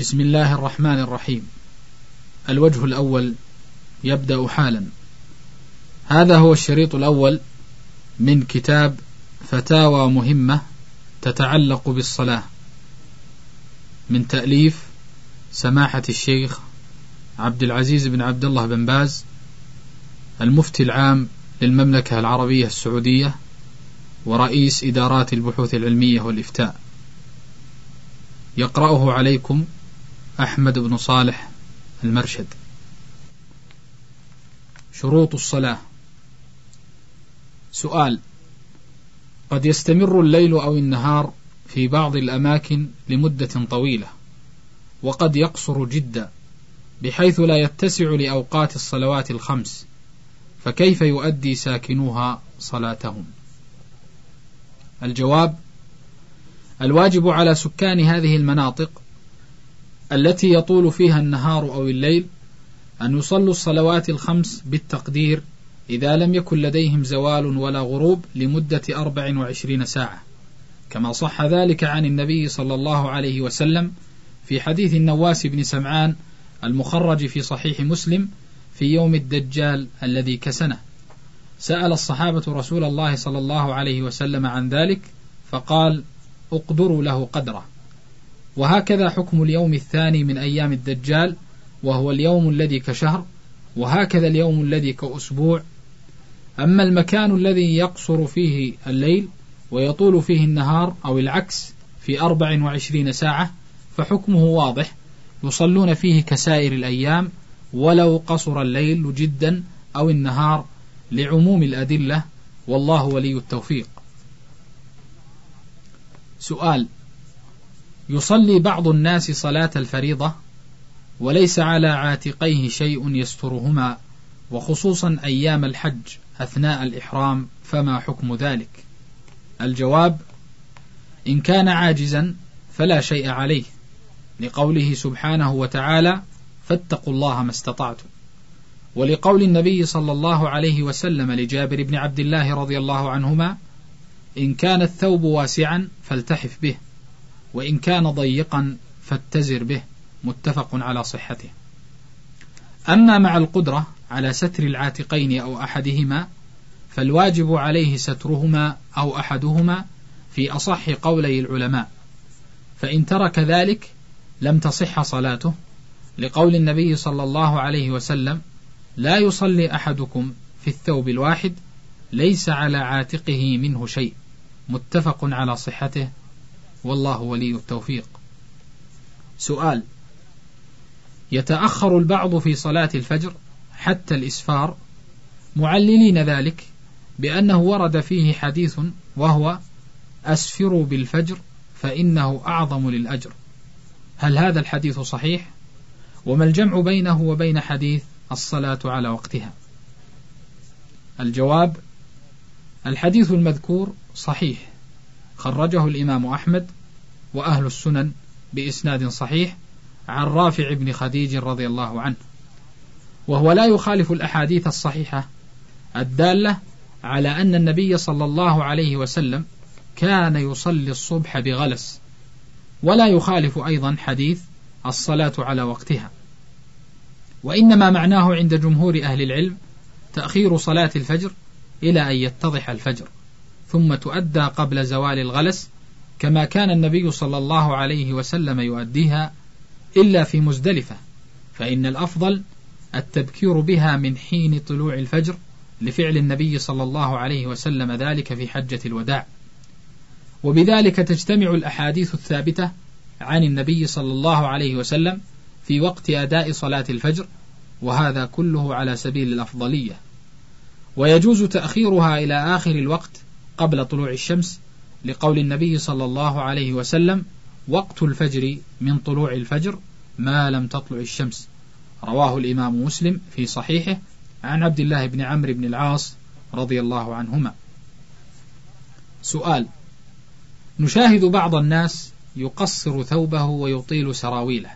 بسم الله الرحمن الرحيم. الوجه الأول يبدأ حالا. هذا هو الشريط الأول من كتاب فتاوى مهمة تتعلق بالصلاة من تأليف سماحة الشيخ عبد العزيز بن عبد الله بن باز المفتي العام للمملكة العربية السعودية ورئيس إدارات البحوث العلمية والإفتاء. يقرأه عليكم أحمد بن صالح المرشد. شروط الصلاة. سؤال قد يستمر الليل أو النهار في بعض الأماكن لمدة طويلة وقد يقصر جدا بحيث لا يتسع لأوقات الصلوات الخمس فكيف يؤدي ساكنوها صلاتهم؟ الجواب الواجب على سكان هذه المناطق التي يطول فيها النهار أو الليل أن يصلوا الصلوات الخمس بالتقدير إذا لم يكن لديهم زوال ولا غروب لمدة أربع وعشرين ساعة. كما صح ذلك عن النبي صلى الله عليه وسلم في حديث النواس بن سمعان المخرج في صحيح مسلم في يوم الدجال الذي كسنه. سأل الصحابة رسول الله صلى الله عليه وسلم عن ذلك فقال اقدروا له قدره. وهكذا حكم اليوم الثاني من أيام الدجال وهو اليوم الذي كشهر وهكذا اليوم الذي كأسبوع. أما المكان الذي يقصر فيه الليل ويطول فيه النهار أو العكس في أربع وعشرين ساعة فحكمه واضح يصلون فيه كسائر الأيام ولو قصر الليل جدا أو النهار لعموم الأدلة والله ولي التوفيق. سؤال يصلي بعض الناس صلاة الفريضة وليس على عاتقيه شيء يسترهما وخصوصا أيام الحج أثناء الإحرام فما حكم ذلك؟ الجواب إن كان عاجزا فلا شيء عليه لقوله سبحانه وتعالى فاتقوا الله ما استطعتم. ولقول النبي صلى الله عليه وسلم لجابر بن عبد الله رضي الله عنهما إن كان الثوب واسعا فالتحف به. وإن كان ضيقا فاتزر به متفق على صحته. أما مع القدرة على ستر العاتقين أو أحدهما فالواجب عليه سترهما أو أحدهما في أصح قولي العلماء. فإن ترك ذلك لم تصح صلاته لقول النبي صلى الله عليه وسلم لا يصلي أحدكم في الثوب الواحد ليس على عاتقه منه شيء. متفق على صحته. والله ولي التوفيق. سؤال. يتأخر البعض في صلاة الفجر حتى الإسفار معللين ذلك بأنه ورد فيه حديث وهو أسفروا بالفجر فإنه أعظم للأجر. هل هذا الحديث صحيح؟ وما الجمع بينه وبين حديث الصلاة على وقتها؟ الجواب. الحديث المذكور صحيح. خرجه الإمام أحمد وأهل السنن بإسناد صحيح عن رافع بن خديج رضي الله عنه وهو لا يخالف الأحاديث الصحيحة الدالة على أن النبي صلى الله عليه وسلم كان يصلي الصبح بغلس ولا يخالف أيضا حديث الصلاة على وقتها. وإنما معناه عند جمهور أهل العلم تأخير صلاة الفجر إلى أن يتضح الفجر ثم تؤدى قبل زوال الغلس كما كان النبي صلى الله عليه وسلم يؤديها إلا في مزدلفة فإن الأفضل التبكير بها من حين طلوع الفجر لفعل النبي صلى الله عليه وسلم ذلك في حجة الوداع. وبذلك تجتمع الأحاديث الثابتة عن النبي صلى الله عليه وسلم في وقت أداء صلاة الفجر وهذا كله على سبيل الأفضلية. ويجوز تأخيرها إلى آخر الوقت قبل طلوع الشمس لقول النبي صلى الله عليه وسلم وقت الفجر من طلوع الفجر ما لم تطلع الشمس. رواه الإمام مسلم في صحيحه عن عبد الله بن عمرو بن العاص رضي الله عنهما. سؤال نشاهد بعض الناس يقصر ثوبه ويطيل سراويله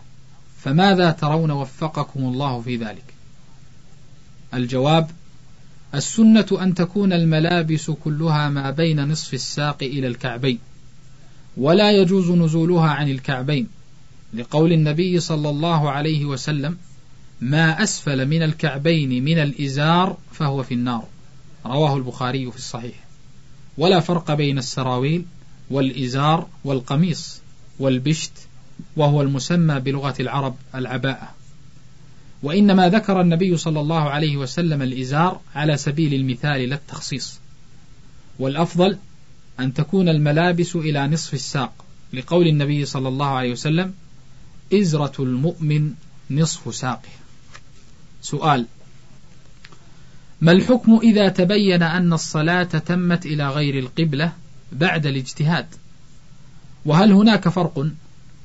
فماذا ترون وفقكم الله في ذلك؟ الجواب السنة أن تكون الملابس كلها ما بين نصف الساق إلى الكعبين ولا يجوز نزولها عن الكعبين لقول النبي صلى الله عليه وسلم ما أسفل من الكعبين من الإزار فهو في النار رواه البخاري في الصحيح. ولا فرق بين السراويل والإزار والقميص والبشت وهو المسمى بلغة العرب العباءة. وإنما ذكر النبي صلى الله عليه وسلم الإزار على سبيل المثال لا التخصيص. والأفضل أن تكون الملابس إلى نصف الساق لقول النبي صلى الله عليه وسلم إزرة المؤمن نصف ساقه. سؤال ما الحكم إذا تبين أن الصلاة تمت إلى غير القبلة بعد الاجتهاد؟ وهل هناك فرق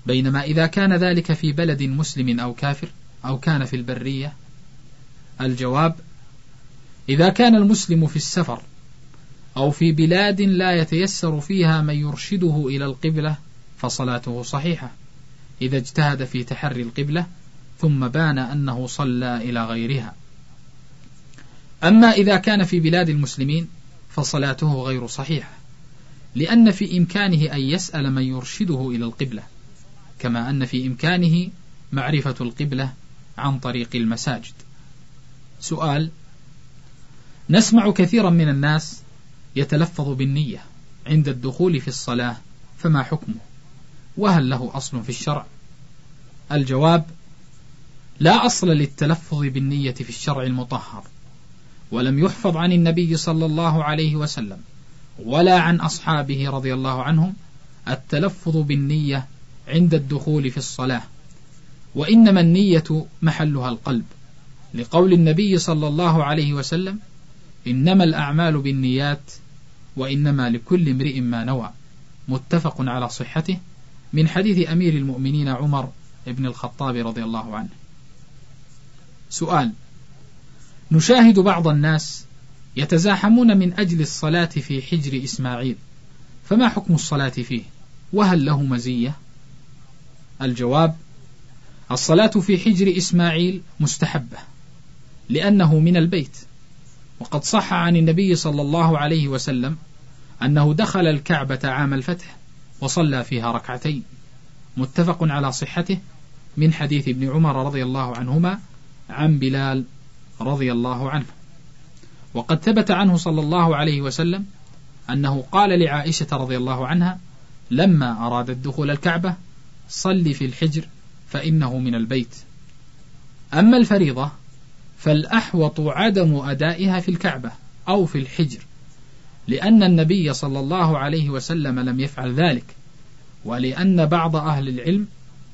بينما إذا كان ذلك في بلد مسلم أو كافر؟ أو كان في البرية؟ الجواب إذا كان المسلم في السفر أو في بلاد لا يتيسر فيها من يرشده إلى القبلة فصلاته صحيحة إذا اجتهد في تحري القبلة ثم بان أنه صلى إلى غيرها. أما إذا كان في بلاد المسلمين فصلاته غير صحيحة لأن في إمكانه أن يسأل من يرشده إلى القبلة كما أن في إمكانه معرفة القبلة عن طريق المساجد. سؤال نسمع كثيرا من الناس يتلفظ بالنية عند الدخول في الصلاة فما حكمه؟ وهل له أصل في الشرع؟ الجواب لا أصل للتلفظ بالنية في الشرع المطهر ولم يحفظ عن النبي صلى الله عليه وسلم ولا عن أصحابه رضي الله عنهم التلفظ بالنية عند الدخول في الصلاة. وإنما النية محلها القلب. لقول النبي صلى الله عليه وسلم إنما الأعمال بالنيات وإنما لكل امرئ ما نوى. متفق على صحته من حديث أمير المؤمنين عمر بن الخطاب رضي الله عنه. سؤال نشاهد بعض الناس يتزاحمون من أجل الصلاة في حجر إسماعيل فما حكم الصلاة فيه؟ وهل له مزية؟ الجواب الصلاة في حجر إسماعيل مستحبة لأنه من البيت. وقد صح عن النبي صلى الله عليه وسلم أنه دخل الكعبة عام الفتح وصلى فيها ركعتين متفق على صحته من حديث ابن عمر رضي الله عنهما عن بلال رضي الله عنه. وقد ثبت عنه صلى الله عليه وسلم أنه قال لعائشة رضي الله عنها لما أرادت دخول الكعبة صل في الحجر فإنه من البيت. أما الفريضة فالأحوط عدم أدائها في الكعبة أو في الحجر لأن النبي صلى الله عليه وسلم لم يفعل ذلك ولأن بعض أهل العلم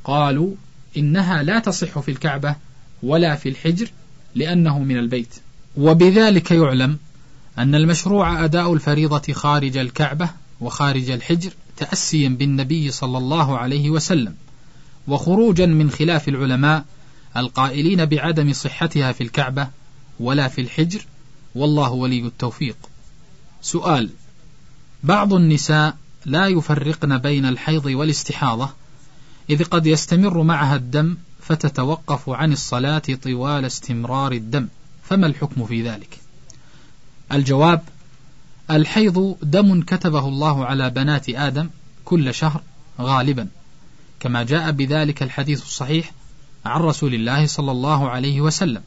قالوا إنها لا تصح في الكعبة ولا في الحجر لأنه من البيت. وبذلك يعلم أن المشروع أداء الفريضة خارج الكعبة وخارج الحجر تأسيا بالنبي صلى الله عليه وسلم. وخروجا من خلاف العلماء القائلين بعدم صحتها في الكعبة ولا في الحجر والله ولي التوفيق. سؤال بعض النساء لا يفرقن بين الحيض والاستحاضة إذ قد يستمر معها الدم فتتوقف عن الصلاة طوال استمرار الدم فما الحكم في ذلك؟ الجواب الحيض دم كتبه الله على بنات آدم كل شهر غالبا. كما جاء بذلك الحديث الصحيح عن رسول الله صلى الله عليه وسلم.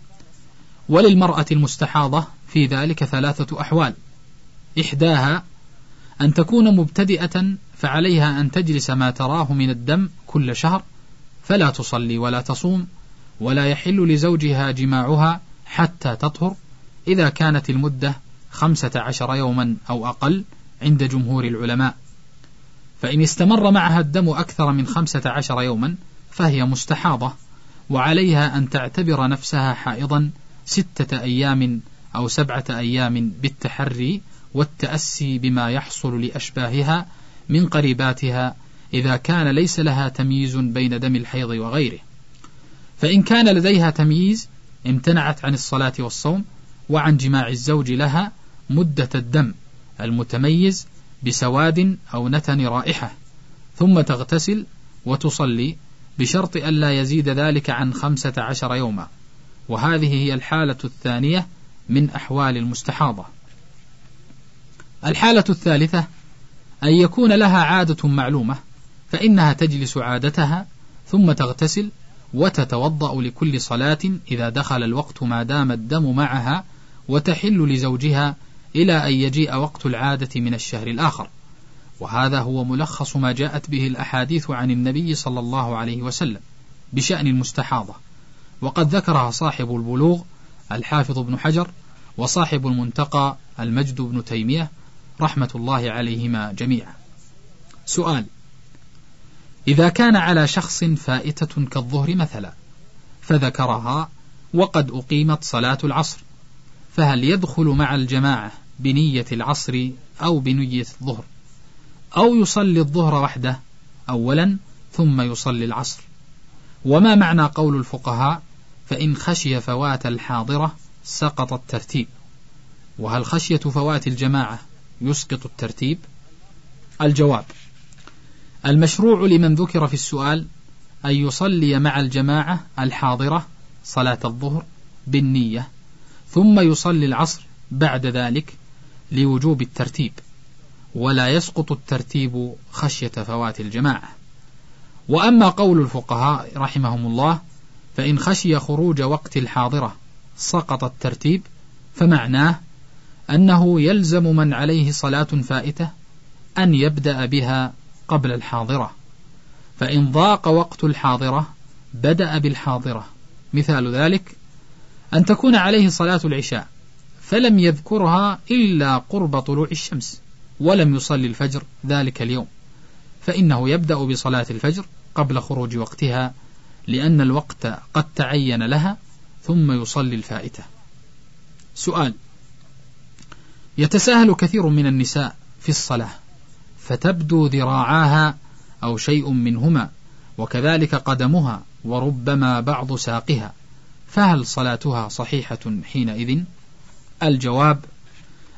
وللمرأة المستحاضة في ذلك ثلاثة أحوال. إحداها أن تكون مبتدئة فعليها أن تجلس ما تراه من الدم كل شهر فلا تصلي ولا تصوم ولا يحل لزوجها جماعها حتى تطهر إذا كانت المدة خمسة عشر يوما أو أقل عند جمهور العلماء. فإن استمر معها الدم أكثر من خمسة عشر يوما فهي مستحاضة وعليها أن تعتبر نفسها حائضا ستة أيام أو سبعة أيام بالتحري والتأسي بما يحصل لأشباهها من قريباتها إذا كان ليس لها تمييز بين دم الحيض وغيره. فإن كان لديها تمييز امتنعت عن الصلاة والصوم وعن جماع الزوج لها مدة الدم المتميز بسواد أو نتن رائحة ثم تغتسل وتصلي بشرط ألا يزيد ذلك عن خمسة عشر يوما. وهذه هي الحالة الثانية من أحوال المستحاضة. الحالة الثالثة أن يكون لها عادة معلومة فإنها تجلس عادتها ثم تغتسل وتتوضأ لكل صلاة إذا دخل الوقت ما دام الدم معها وتحل لزوجها إلى أن يجيء وقت العادة من الشهر الآخر. وهذا هو ملخص ما جاءت به الأحاديث عن النبي صلى الله عليه وسلم بشأن المستحاضة. وقد ذكرها صاحب البلوغ الحافظ ابن حجر وصاحب المنتقى المجد بن تيمية رحمة الله عليهما جميعا. سؤال إذا كان على شخص فائتة كالظهر مثلا فذكرها وقد أقيمت صلاة العصر فهل يدخل مع الجماعة بنية العصر أو بنية الظهر أو يصلي الظهر وحده أولا ثم يصلي العصر. وما معنى قول الفقهاء فإن خشي فوات الحاضرة سقط الترتيب؟ وهل خشية فوات الجماعة يسقط الترتيب؟ الجواب المشروع لمن ذكر في السؤال أن يصلي مع الجماعة الحاضرة صلاة الظهر بالنية ثم يصلي العصر بعد ذلك لوجوب الترتيب ولا يسقط الترتيب خشية فوات الجماعة. وأما قول الفقهاء رحمهم الله فإن خشي خروج وقت الحاضرة سقط الترتيب فمعناه أنه يلزم من عليه صلاة فائتة أن يبدأ بها قبل الحاضرة. فإن ضاق وقت الحاضرة بدأ بالحاضرة. مثال ذلك أن تكون عليه صلاة العشاء فلم يذكرها إلا قرب طلوع الشمس ولم يصلي الفجر ذلك اليوم. فإنه يبدأ بصلاة الفجر قبل خروج وقتها لأن الوقت قد تعين لها ثم يصلي الفائتة. سؤال يتساهل كثير من النساء في الصلاة فتبدو ذراعاها أو شيء منهما وكذلك قدمها وربما بعض ساقها. فهل صلاتها صحيحة حينئذ؟ الجواب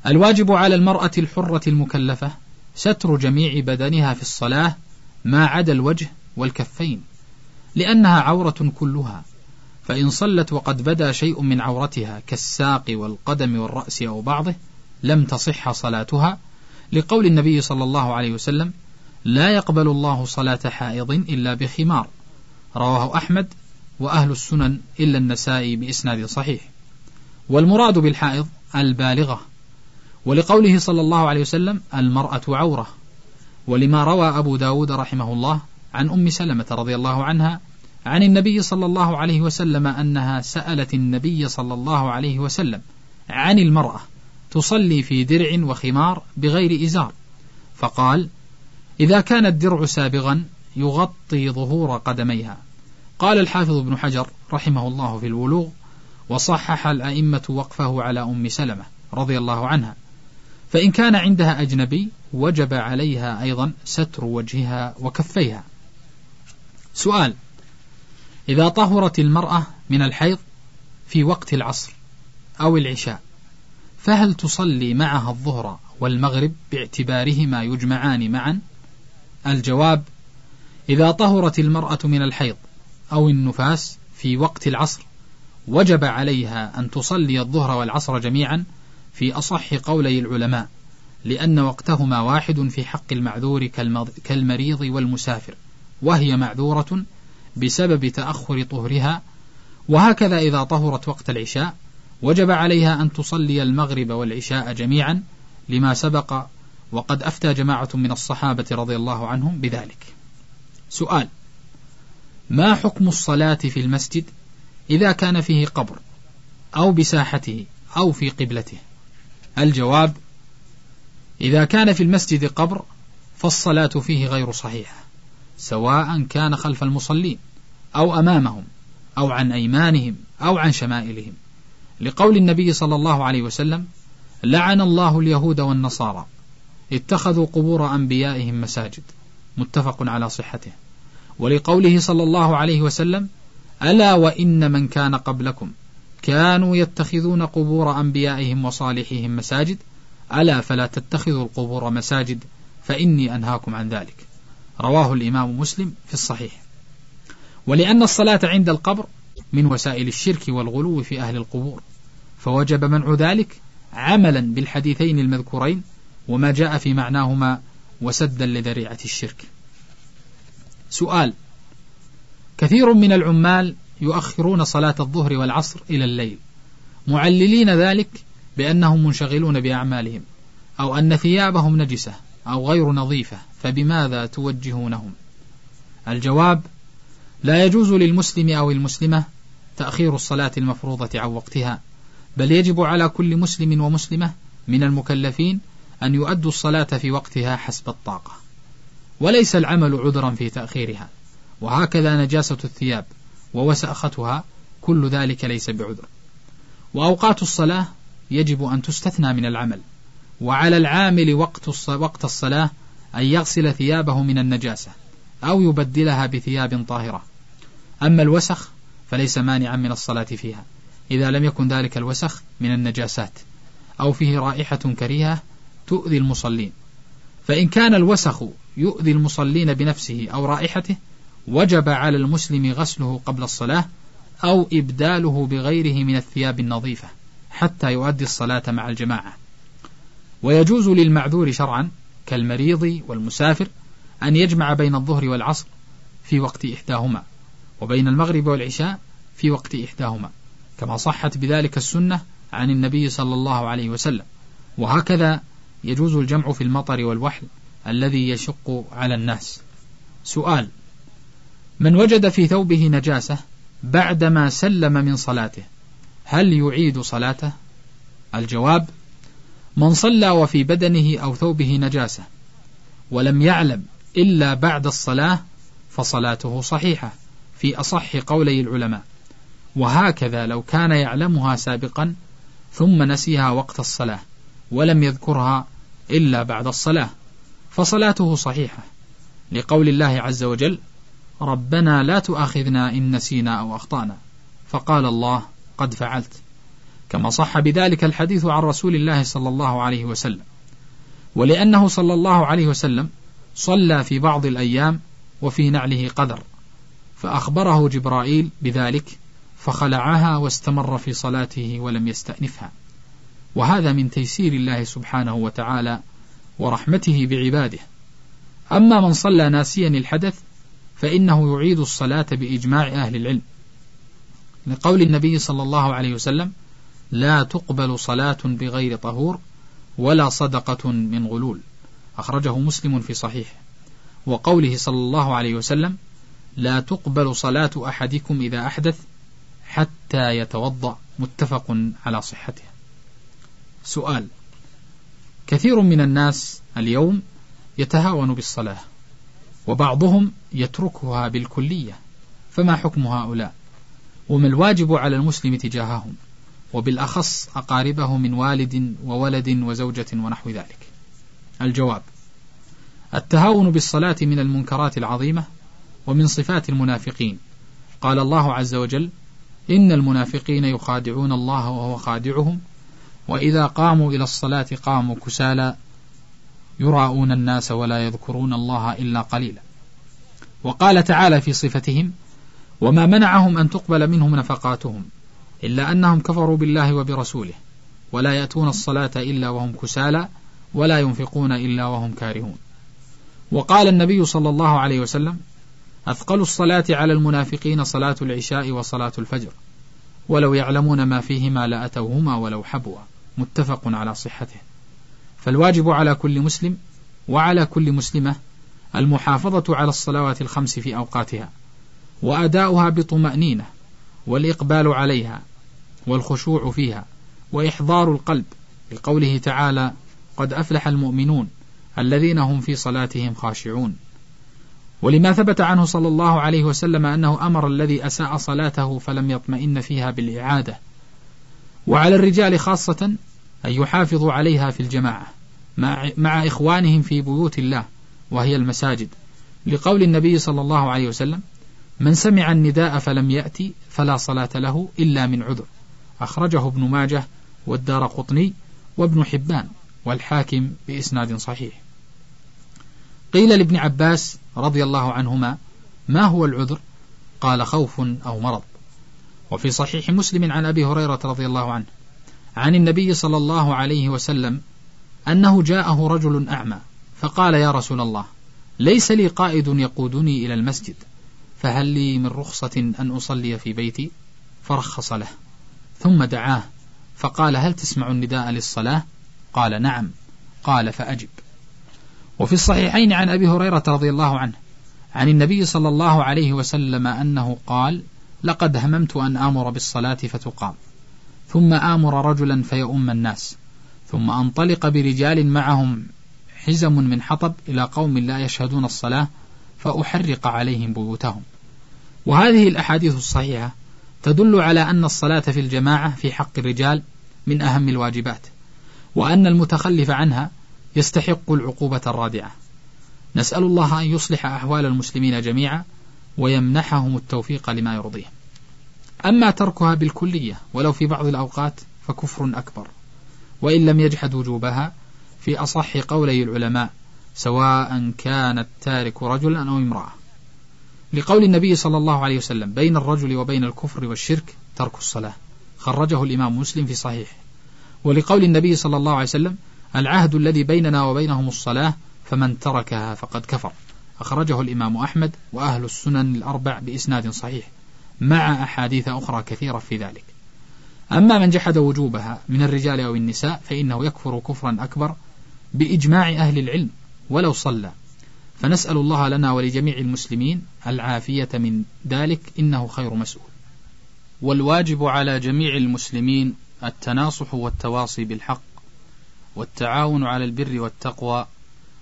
الواجب على المرأة الحرة المكلفة ستر جميع بدنها في الصلاة ما عدا الوجه والكفين لأنها عورة كلها فإن صلت وقد بدا شيء من عورتها كالساق والقدم والرأس أو بعضه لم تصح صلاتها لقول النبي صلى الله عليه وسلم لا يقبل الله صلاة حائض إلا بخمار رواه أحمد وأهل السنن إلا النسائي بإسناد صحيح والمراد بالحائض البالغة. ولقوله صلى الله عليه وسلم المرأة عورة. ولما روى أبو داود رحمه الله عن أم سلمة رضي الله عنها عن النبي صلى الله عليه وسلم أنها سألت النبي صلى الله عليه وسلم عن المرأة تصلي في درع وخمار بغير إزار. فقال إذا كان الدرع سابغا يغطي ظهور قدميها. قال الحافظ ابن حجر رحمه الله في الولوغ وصحح الأئمة وقفه على أم سلمة رضي الله عنها. فإن كان عندها أجنبي وجب عليها أيضا ستر وجهها وكفيها. سؤال إذا طهرت المرأة من الحيض في وقت العصر أو العشاء فهل تصلي معها الظهر والمغرب باعتبارهما يجمعان معا؟ الجواب إذا طهرت المرأة من الحيض أو النفاس في وقت العصر وجب عليها أن تصلي الظهر والعصر جميعا في أصح قولي العلماء لأن وقتهما واحد في حق المعذور كالمريض والمسافر وهي معذورة بسبب تأخر طهرها وهكذا إذا طهرت وقت العشاء وجب عليها أن تصلي المغرب والعشاء جميعا لما سبق وقد أفتى جماعة من الصحابة رضي الله عنهم بذلك. سؤال: ما حكم الصلاة في المسجد إذا كان فيه قبر أو بساحته أو في قبلته؟ الجواب: إذا كان في المسجد قبر فالصلاة فيه غير صحيحة، سواء كان خلف المصلين أو أمامهم أو عن أيمانهم أو عن شمائلهم. لقول النبي صلى الله عليه وسلم لعن الله اليهود والنصارى اتخذوا قبور أنبيائهم مساجد متفق على صحته ولقوله صلى الله عليه وسلم ألا وإن من كان قبلكم كانوا يتخذون قبور أنبيائهم وصالحيهم مساجد؟ ألا فلا تتخذوا القبور مساجد فإني أنهاكم عن ذلك. رواه الإمام مسلم في الصحيح. ولأن الصلاة عند القبر من وسائل الشرك والغلو في أهل القبور فوجب منع ذلك عملا بالحديثين المذكورين وما جاء في معناهما وسدا لذريعة الشرك. سؤال كثير من العمال يؤخرون صلاة الظهر والعصر إلى الليل معللين ذلك بأنهم منشغلون بأعمالهم أو أن ثيابهم نجسة أو غير نظيفة فبماذا توجهونهم؟ الجواب لا يجوز للمسلم أو المسلمة تأخير الصلاة المفروضة عن وقتها بل يجب على كل مسلم ومسلمة من المكلفين أن يؤدوا الصلاة في وقتها حسب الطاقة وليس العمل عذرا في تأخيرها. وهكذا نجاسة الثياب ووساختها كل ذلك ليس بعذر. وأوقات الصلاة يجب أن تستثنى من العمل وعلى العامل وقت وقت الصلاة أن يغسل ثيابه من النجاسة أو يبدلها بثياب طاهرة. أما الوسخ فليس مانعا من الصلاة فيها إذا لم يكن ذلك الوسخ من النجاسات أو فيه رائحة كريهة تؤذي المصلين. فإن كان الوسخ يؤذي المصلين بنفسه أو رائحته وجب على المسلم غسله قبل الصلاة أو إبداله بغيره من الثياب النظيفة حتى يؤدي الصلاة مع الجماعة. ويجوز للمعذور شرعا كالمريض والمسافر أن يجمع بين الظهر والعصر في وقت إحداهما وبين المغرب والعشاء في وقت إحداهما كما صحت بذلك السنة عن النبي صلى الله عليه وسلم. وهكذا يجوز الجمع في المطر والوحل الذي يشق على الناس. سؤال من وجد في ثوبه نجاسة بعدما سلم من صلاته. هل يعيد صلاته؟ الجواب من صلى وفي بدنه أو ثوبه نجاسة ولم يعلم إلا بعد الصلاة فصلاته صحيحة في أصح قولي العلماء. وهكذا لو كان يعلمها سابقا ثم نسيها وقت الصلاة ولم يذكرها إلا بعد الصلاة فصلاته صحيحة. لقول الله عز وجل ربنا لا تؤاخذنا إن نسينا أو أخطأنا. فقال الله قد فعلت. كما صح بذلك الحديث عن رسول الله صلى الله عليه وسلم. ولأنه صلى الله عليه وسلم صلى في بعض الأيام وفي نعله قدر. فأخبره جبرائيل بذلك فخلعها واستمر في صلاته ولم يستأنفها. وهذا من تيسير الله سبحانه وتعالى ورحمته بعباده. أما من صلى ناسيا الحدث فإنه يعيد الصلاة بإجماع أهل العلم. لقول النبي صلى الله عليه وسلم لا تقبل صلاة بغير طهور ولا صدقة من غلول. أخرجه مسلم في صحيح وقوله صلى الله عليه وسلم لا تقبل صلاة أحدكم إذا أحدث حتى يتوضأ. متفق على صحته. سؤال. كثير من الناس اليوم يتهاون بالصلاة. وبعضهم يتركها بالكلية فما حكم هؤلاء؟ وما الواجب على المسلم تجاههم؟ وبالأخص أقاربه من والد وولد وزوجة ونحو ذلك. الجواب التهاون بالصلاة من المنكرات العظيمة ومن صفات المنافقين. قال الله عز وجل إن المنافقين يخادعون الله وهو خادعهم وإذا قاموا إلى الصلاة قاموا كسالى يراءون الناس ولا يذكرون الله إلا قليلا. وقال تعالى في صفتهم وما منعهم أن تقبل منهم نفقاتهم إلا أنهم كفروا بالله وبرسوله ولا يأتون الصلاة إلا وهم كسالى ولا ينفقون إلا وهم كارهون. وقال النبي صلى الله عليه وسلم أثقل الصلاة على المنافقين صلاة العشاء وصلاة الفجر ولو يعلمون ما فيهما لأتوهما ولو حبوا. متفق على صحته. فالواجب على كل مسلم وعلى كل مسلمة المحافظة على الصلوات الخمس في أوقاتها وأداؤها بطمأنينة والإقبال عليها والخشوع فيها وإحضار القلب. لقوله تعالى قد أفلح المؤمنون الذين هم في صلاتهم خاشعون ولما ثبت عنه صلى الله عليه وسلم أنه أمر الذي أساء صلاته فلم يطمئن فيها بالإعادة. وعلى الرجال خاصة أن يحافظوا عليها في الجماعة مع, إخوانهم في بيوت الله وهي المساجد. لقول النبي صلى الله عليه وسلم من سمع النداء فلم يأتي فلا صلاة له إلا من عذر. أخرجه ابن ماجه والدار قطني وابن حبان والحاكم بإسناد صحيح. قيل لابن عباس رضي الله عنهما ما هو العذر؟ قال خوف أو مرض. وفي صحيح مسلم عن أبي هريرة رضي الله عنه عن النبي صلى الله عليه وسلم أنه جاءه رجل أعمى فقال يا رسول الله ليس لي قائد يقودني إلى المسجد فهل لي من رخصة أن أصلي في بيتي؟ فرخص له. ثم دعاه فقال هل تسمع النداء للصلاة؟ قال نعم. قال فأجب. وفي الصحيحين عن أبي هريرة رضي الله عنه عن النبي صلى الله عليه وسلم أنه قال لقد هممت أن آمر بالصلاة فتقام. ثم آمر رجلا فيؤم الناس. ثم أنطلق برجال معهم حزم من حطب إلى قوم لا يشهدون الصلاة فأحرق عليهم بيوتهم. وهذه الأحاديث الصحيحة تدل على أن الصلاة في الجماعة في حق الرجال من أهم الواجبات وأن المتخلف عنها يستحق العقوبة الرادعة. نسأل الله أن يصلح أحوال المسلمين جميعا ويمنحهم التوفيق لما يرضيه أما تركها بالكلية ولو في بعض الأوقات فكفر أكبر وإن لم يجحد وجوبها في أصح قولي العلماء سواء كان التارك رجلا أو امرأة. لقول النبي صلى الله عليه وسلم بين الرجل وبين الكفر والشرك ترك الصلاة. خرجه الإمام مسلم في صحيح ولقول النبي صلى الله عليه وسلم العهد الذي بيننا وبينهم الصلاة فمن تركها فقد كفر. أخرجه الإمام أحمد وأهل السنن الأربع بإسناد صحيح. مع أحاديث أخرى كثيرة في ذلك. أما من جحد وجوبها من الرجال أو النساء فإنه يكفر كفرا أكبر بإجماع أهل العلم ولو صلى. فنسأل الله لنا ولجميع المسلمين العافية من ذلك إنه خير مسؤول. والواجب على جميع المسلمين التناصح والتواصي بالحق والتعاون على البر والتقوى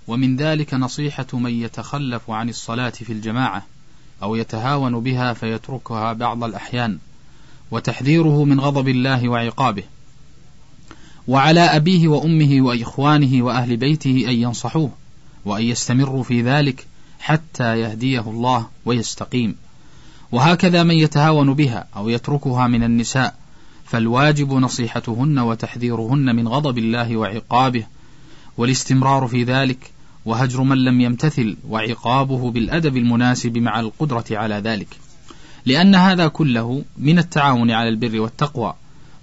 ومن ذلك نصيحة من يتخلف عن الصلاة في الجماعة. أو يتهاون بها فيتركها بعض الأحيان وتحذيره من غضب الله وعقابه. وعلى أبيه وأمه وإخوانه وأهل بيته أن ينصحوه وأن يستمروا في ذلك حتى يهديه الله ويستقيم. وهكذا من يتهاون بها أو يتركها من النساء فالواجب نصيحتهن وتحذيرهن من غضب الله وعقابه والاستمرار في ذلك وهجر من لم يمتثل وعقابه بالأدب المناسب مع القدرة على ذلك. لأن هذا كله من التعاون على البر والتقوى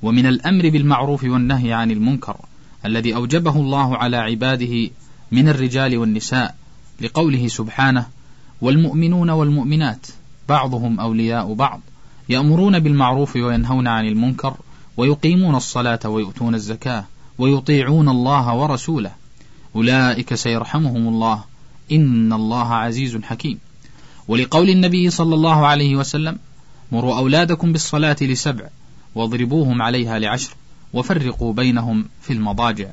ومن الأمر بالمعروف والنهي عن المنكر الذي أوجبه الله على عباده من الرجال والنساء لقوله سبحانه والمؤمنون والمؤمنات بعضهم أولياء بعض يأمرون بالمعروف وينهون عن المنكر ويقيمون الصلاة ويؤتون الزكاة ويطيعون الله ورسوله أولئك سيرحمهم الله. إن الله عزيز حكيم. ولقول النبي صلى الله عليه وسلم مروا أولادكم بالصلاة لسبع واضربوهم عليها لعشر وفرقوا بينهم في المضاجع.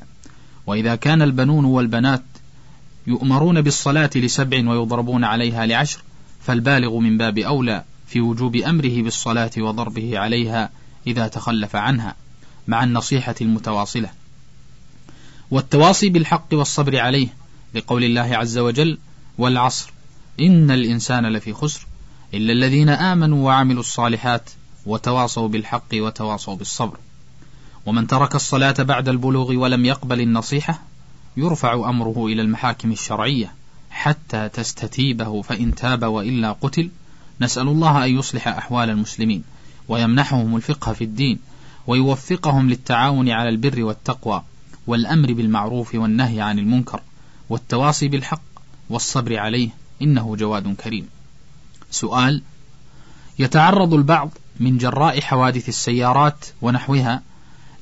وإذا كان البنون والبنات يؤمرون بالصلاة لسبع ويضربون عليها لعشر فالبالغ من باب أولى في وجوب أمره بالصلاة وضربه عليها إذا تخلف عنها مع النصيحة المتواصلة. والتواصي بالحق والصبر عليه لقول الله عز وجل والعصر إن الإنسان لفي خسر إلا الذين آمنوا وعملوا الصالحات وتواصوا بالحق وتواصوا بالصبر. ومن ترك الصلاة بعد البلوغ ولم يقبل النصيحة يرفع أمره إلى المحاكم الشرعية حتى تستتيبه فإن تاب وإلا قتل نسأل الله أن يصلح أحوال المسلمين ويمنحهم الفقه في الدين ويوفقهم للتعاون على البر والتقوى والأمر بالمعروف والنهي عن المنكر والتواصي بالحق والصبر عليه إنه جواد كريم سؤال يتعرض البعض من جراء حوادث السيارات ونحوها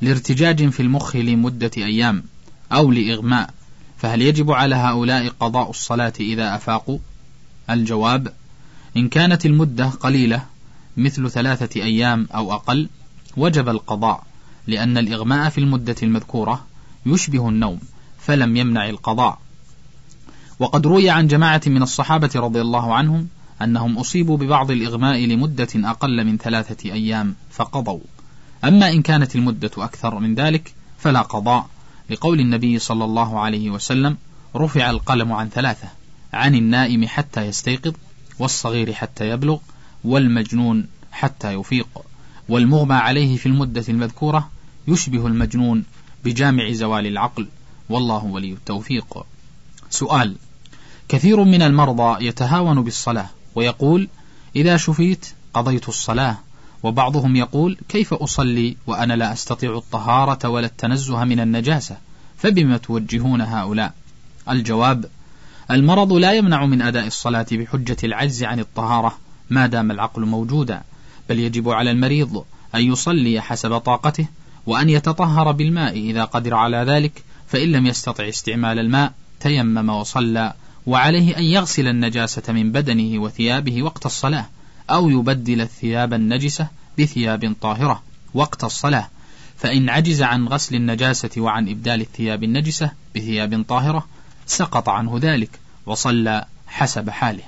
لارتجاج في المخ لمدة أيام أو لإغماء فهل يجب على هؤلاء قضاء الصلاة إذا أفاقوا؟ الجواب إن كانت المدة قليلة مثل ثلاثة أيام أو أقل وجب القضاء لأن الإغماء في المدة المذكورة يشبه النوم فلم يمنع القضاء. وقد روي عن جماعة من الصحابة رضي الله عنهم أنهم أصيبوا ببعض الإغماء لمدة أقل من ثلاثة أيام فقضوا. أما إن كانت المدة أكثر من ذلك فلا قضاء. لقول النبي صلى الله عليه وسلم رفع القلم عن ثلاثة عن النائم حتى يستيقظ والصغير حتى يبلغ والمجنون حتى يفيق. والمغمى عليه في المدة المذكورة يشبه المجنون بجامع زوال العقل. والله ولي التوفيق. سؤال كثير من المرضى يتهاون بالصلاة ويقول إذا شفيت قضيت الصلاة. وبعضهم يقول كيف أصلي وأنا لا أستطيع الطهارة ولا التنزه من النجاسة؟ فبما توجهون هؤلاء؟ الجواب المرض لا يمنع من أداء الصلاة بحجة العجز عن الطهارة ما دام العقل موجودا بل يجب على المريض أن يصلي حسب طاقته وأن يتطهر بالماء إذا قدر على ذلك فإن لم يستطع استعمال الماء تيمم وصلى وعليه أن يغسل النجاسة من بدنه وثيابه وقت الصلاة أو يبدل الثياب النجسة بثياب طاهرة وقت الصلاة. فإن عجز عن غسل النجاسة وعن إبدال الثياب النجسة بثياب طاهرة سقط عنه ذلك وصلى حسب حاله.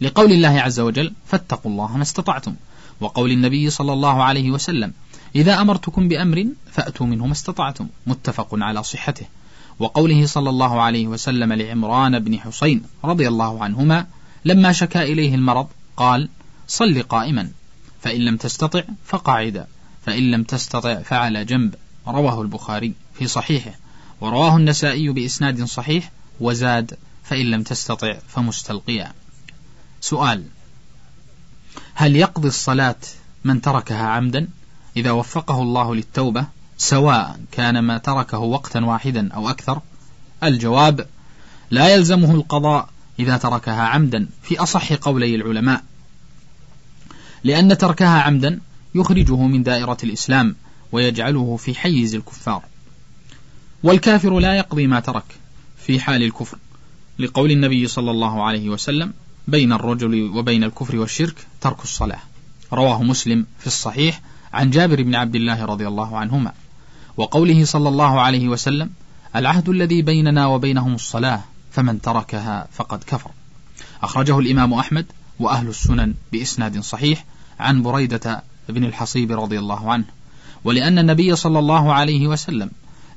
لقول الله عز وجل فاتقوا الله ما استطعتم. وقول النبي صلى الله عليه وسلم إذا أمرتكم بأمر فأتوا منه ما استطعتم. متفق على صحته. وقوله صلى الله عليه وسلم لعمران بن حسين رضي الله عنهما لما شكا إليه المرض قال صل قائما. فإن لم تستطع فقاعدا. فإن لم تستطع فعلى جنب. رواه البخاري في صحيحه. ورواه النسائي بإسناد صحيح وزاد. فإن لم تستطع فمستلقيا. سؤال هل يقضي الصلاة من تركها عمدا؟ إذا وفقه الله للتوبة سواء كان ما تركه وقتا واحدا أو أكثر الجواب لا يلزمه القضاء إذا تركها عمدا في أصح قولي العلماء. لأن تركها عمدا يخرجه من دائرة الإسلام ويجعله في حيز الكفار. والكافر لا يقضي ما ترك في حال الكفر لقول النبي صلى الله عليه وسلم بين الرجل وبين الكفر والشرك ترك الصلاة. رواه مسلم في الصحيح عن جابر بن عبد الله رضي الله عنهما وقوله صلى الله عليه وسلم العهد الذي بيننا وبينهم الصلاة فمن تركها فقد كفر. أخرجه الإمام أحمد وأهل السنن بإسناد صحيح عن بريدة بن الحصيب رضي الله عنه ولأن النبي صلى الله عليه وسلم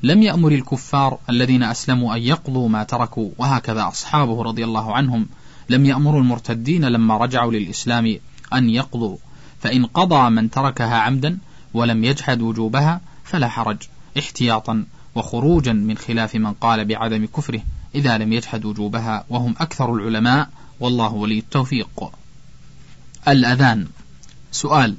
لم يأمر الكفار الذين أسلموا أن يقضوا ما تركوا وهكذا أصحابه رضي الله عنهم لم يأمروا المرتدين لما رجعوا للإسلام أن يقضوا فإن قضى من تركها عمدا ولم يجحد وجوبها فلا حرج احتياطا وخروجا من خلاف من قال بعدم كفره إذا لم يجحد وجوبها وهم أكثر العلماء والله ولي التوفيق. الأذان. سؤال.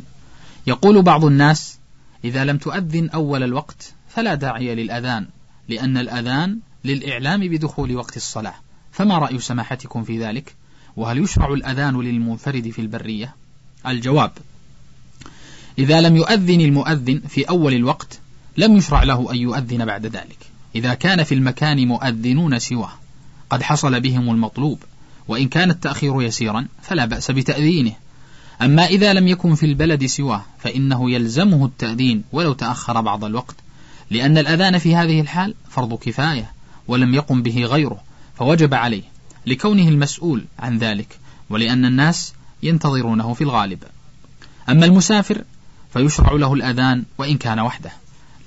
يقول بعض الناس إذا لم تؤذن أول الوقت فلا داعي للأذان لأن الأذان للإعلام بدخول وقت الصلاة. فما رأي سماحتكم في ذلك؟ وهل يشرع الأذان للمنفرد في البرية؟ الجواب. إذا لم يؤذن المؤذن في أول الوقت لم يشرع له أن يؤذن بعد ذلك. إذا كان في المكان مؤذنون سواه قد حصل بهم المطلوب وإن كان التأخير يسيرا فلا بأس بتأذينه. أما إذا لم يكن في البلد سواه فإنه يلزمه التأذين ولو تأخر بعض الوقت. لأن الأذان في هذه الحال فرض كفاية ولم يقم به غيره فوجب عليه لكونه المسؤول عن ذلك ولأن الناس ينتظرونه في الغالب. أما المسافر فيشرع له الأذان وإن كان وحده.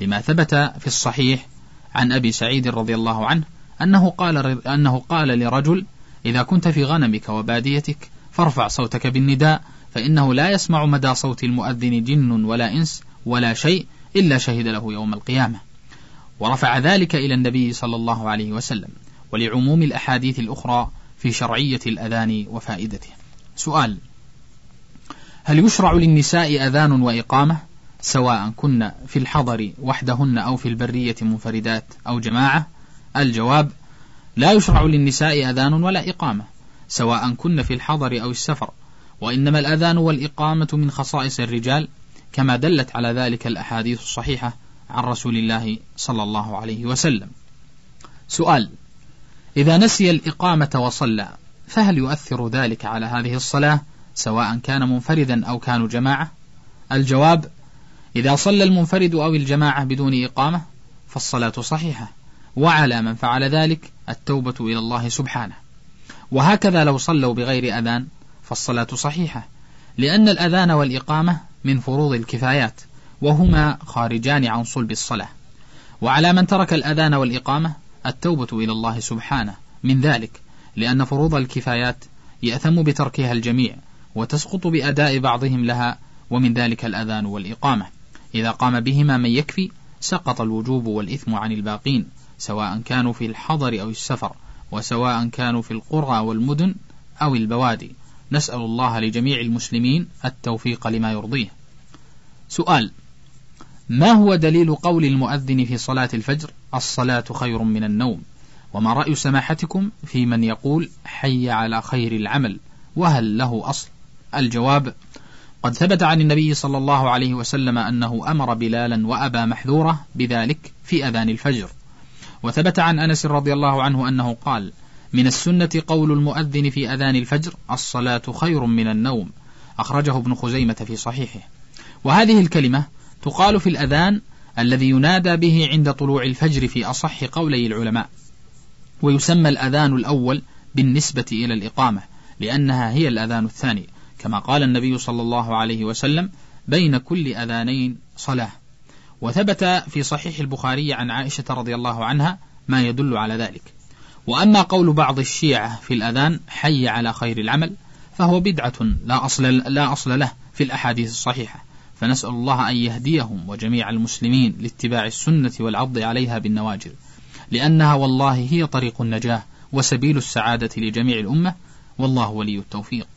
لما ثبت في الصحيح عن أبي سعيد رضي الله عنه أنه قال, أنه قال لرجل إذا كنت في غنمك وباديتك فارفع صوتك بالنداء فإنه لا يسمع مدى صوت المؤذن جن ولا إنس ولا شيء إلا شهد له يوم القيامة. ورفع ذلك إلى النبي صلى الله عليه وسلم ولعموم الأحاديث الأخرى في شرعية الأذان وفائدته. سؤال هل يشرع للنساء أذان وإقامة؟ سواء كن في الحضر وحدهن أو في البرية منفردات أو جماعة؟ الجواب لا يشرع للنساء أذان ولا إقامة سواء كن في الحضر أو السفر. وإنما الأذان والإقامة من خصائص الرجال كما دلت على ذلك الأحاديث الصحيحة عن رسول الله صلى الله عليه وسلم. سؤال إذا نسي الإقامة وصلى فهل يؤثر ذلك على هذه الصلاة؟ سواء كان منفردا أو كانوا جماعة. الجواب إذا صلى المنفرد أو الجماعة بدون إقامة فالصلاة صحيحة وعلى من فعل ذلك التوبة إلى الله سبحانه. وهكذا لو صلوا بغير أذان فالصلاة صحيحة لأن الأذان والإقامة من فروض الكفايات وهما خارجان عن صلب الصلاة. وعلى من ترك الأذان والإقامة التوبة إلى الله سبحانه. من ذلك لأن فروض الكفايات يأثم بتركها الجميع. وتسقط بأداء بعضهم لها ومن ذلك الأذان والإقامة. إذا قام بهما من يكفي سقط الوجوب والإثم عن الباقين سواء كانوا في الحضر أو السفر وسواء كانوا في القرى والمدن أو البوادي. نسأل الله لجميع المسلمين التوفيق لما يرضيه. سؤال ما هو دليل قول المؤذن في صلاة الفجر؟ الصلاة خير من النوم. وما رأي سماحتكم في من يقول حي على خير العمل؟ وهل له أصل؟ الجواب قد ثبت عن النبي صلى الله عليه وسلم أنه أمر بلالا وأبا محذورة بذلك في أذان الفجر. وثبت عن أنس رضي الله عنه أنه قال من السنة قول المؤذن في أذان الفجر الصلاة خير من النوم أخرجه ابن خزيمة في صحيحه. وهذه الكلمة تقال في الأذان الذي ينادى به عند طلوع الفجر في أصح قولي العلماء. ويسمى الأذان الأول بالنسبة إلى الإقامة لأنها هي الأذان الثاني. كما قال النبي صلى الله عليه وسلم بين كل أذانين صلاة. وثبت في صحيح البخاري عن عائشة رضي الله عنها ما يدل على ذلك. وأما قول بعض الشيعة في الأذان حي على خير العمل فهو بدعة لا أصل, لا أصل له في الأحاديث الصحيحة. فنسأل الله أن يهديهم وجميع المسلمين لاتباع السنة والعض عليها بالنواجذ. لأنها والله هي طريق النجاة وسبيل السعادة لجميع الأمة. والله ولي التوفيق.